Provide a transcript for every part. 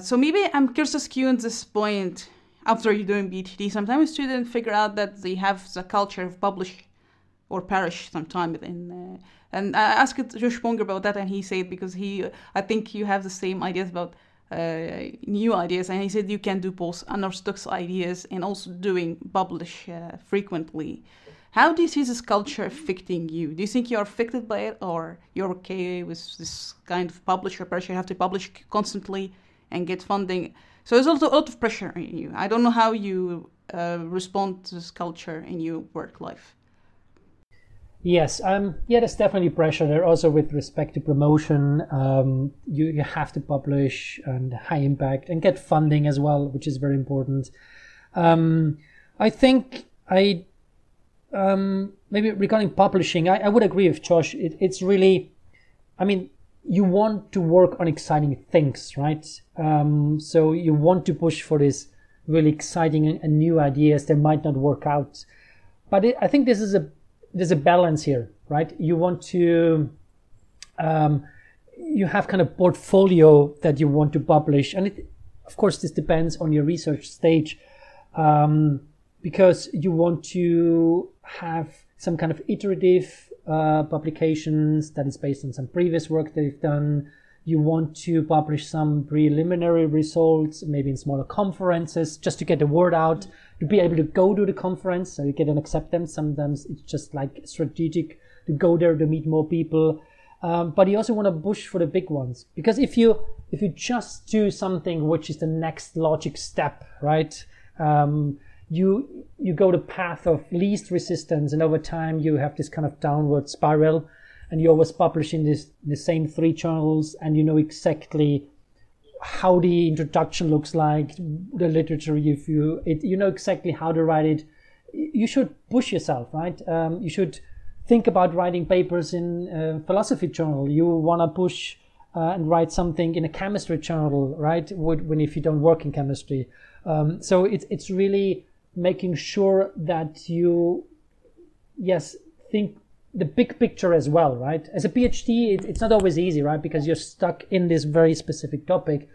so maybe I'm curious to you at this point, after you're doing PhD, sometimes students figure out that they have the culture of publish or perish sometime in. Uh, and I asked Josh Ponger about that, and he said because he, I think you have the same ideas about uh, new ideas, and he said you can do both unorthodox ideas and also doing publish uh, frequently. How do you see this culture affecting you? Do you think you are affected by it, or you're okay with this kind of publisher pressure? You have to publish constantly and get funding. So there's also a lot of pressure in you. I don't know how you uh, respond to this culture in your work life. Yes, um, yeah, there's definitely pressure there. Also, with respect to promotion, um, you you have to publish and high impact and get funding as well, which is very important. Um, I think I um, maybe regarding publishing, I, I would agree with Josh. It, it's really, I mean, you want to work on exciting things, right? Um, so you want to push for this really exciting and, and new ideas that might not work out. But it, I think this is a there's a balance here, right? You want to um, you have kind of portfolio that you want to publish, and it, of course this depends on your research stage. Um, because you want to have some kind of iterative uh, publications that is based on some previous work that you've done. You want to publish some preliminary results, maybe in smaller conferences, just to get the word out, to be able to go to the conference so you get an acceptance. Sometimes it's just like strategic to go there to meet more people. Um, but you also want to push for the big ones because if you if you just do something which is the next logic step, right? Um, you you go the path of least resistance and over time you have this kind of downward spiral and you're always publish in this the same three journals and you know exactly how the introduction looks like the literature review it you know exactly how to write it. You should push yourself right? Um, you should think about writing papers in a philosophy journal. You want to push uh, and write something in a chemistry journal right? When if you don't work in chemistry. Um, so it's it's really making sure that you, yes, think the big picture as well, right? As a PhD, it, it's not always easy, right? Because you're stuck in this very specific topic.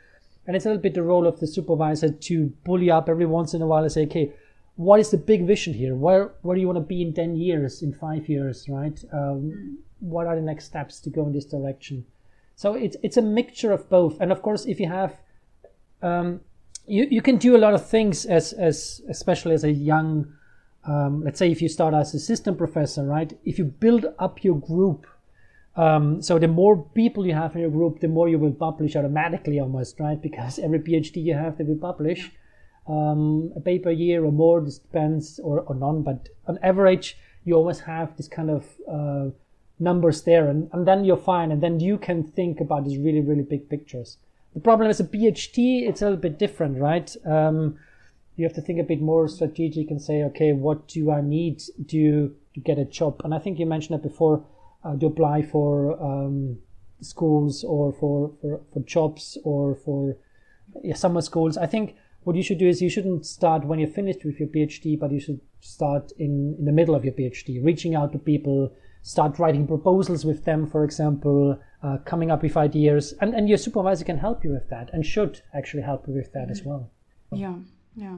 And it's a little bit the role of the supervisor to pull you up every once in a while and say, okay, what is the big vision here? Where, where do you want to be in 10 years, in five years, right? Um, what are the next steps to go in this direction? So it's, it's a mixture of both. And of course, if you have um, you, you can do a lot of things as as especially as a young um, let's say if you start as assistant professor right? If you build up your group um, so the more people you have in your group the more you will publish automatically almost right? Because every phd you have they will publish um, a paper a year or more this depends or, or none but on average you always have this kind of uh, numbers there and, and then you're fine and then you can think about these really really big pictures the problem is a PhD, it's a little bit different, right? Um, you have to think a bit more strategic and say, okay, what do I need to to get a job? And I think you mentioned it before uh, to apply for um, schools or for, for, for jobs or for yeah, summer schools. I think what you should do is you shouldn't start when you're finished with your PhD, but you should start in, in the middle of your PhD, reaching out to people, start writing proposals with them, for example, uh, coming up with ideas, and, and your supervisor can help you with that and should actually help you with that as well. Yeah, yeah.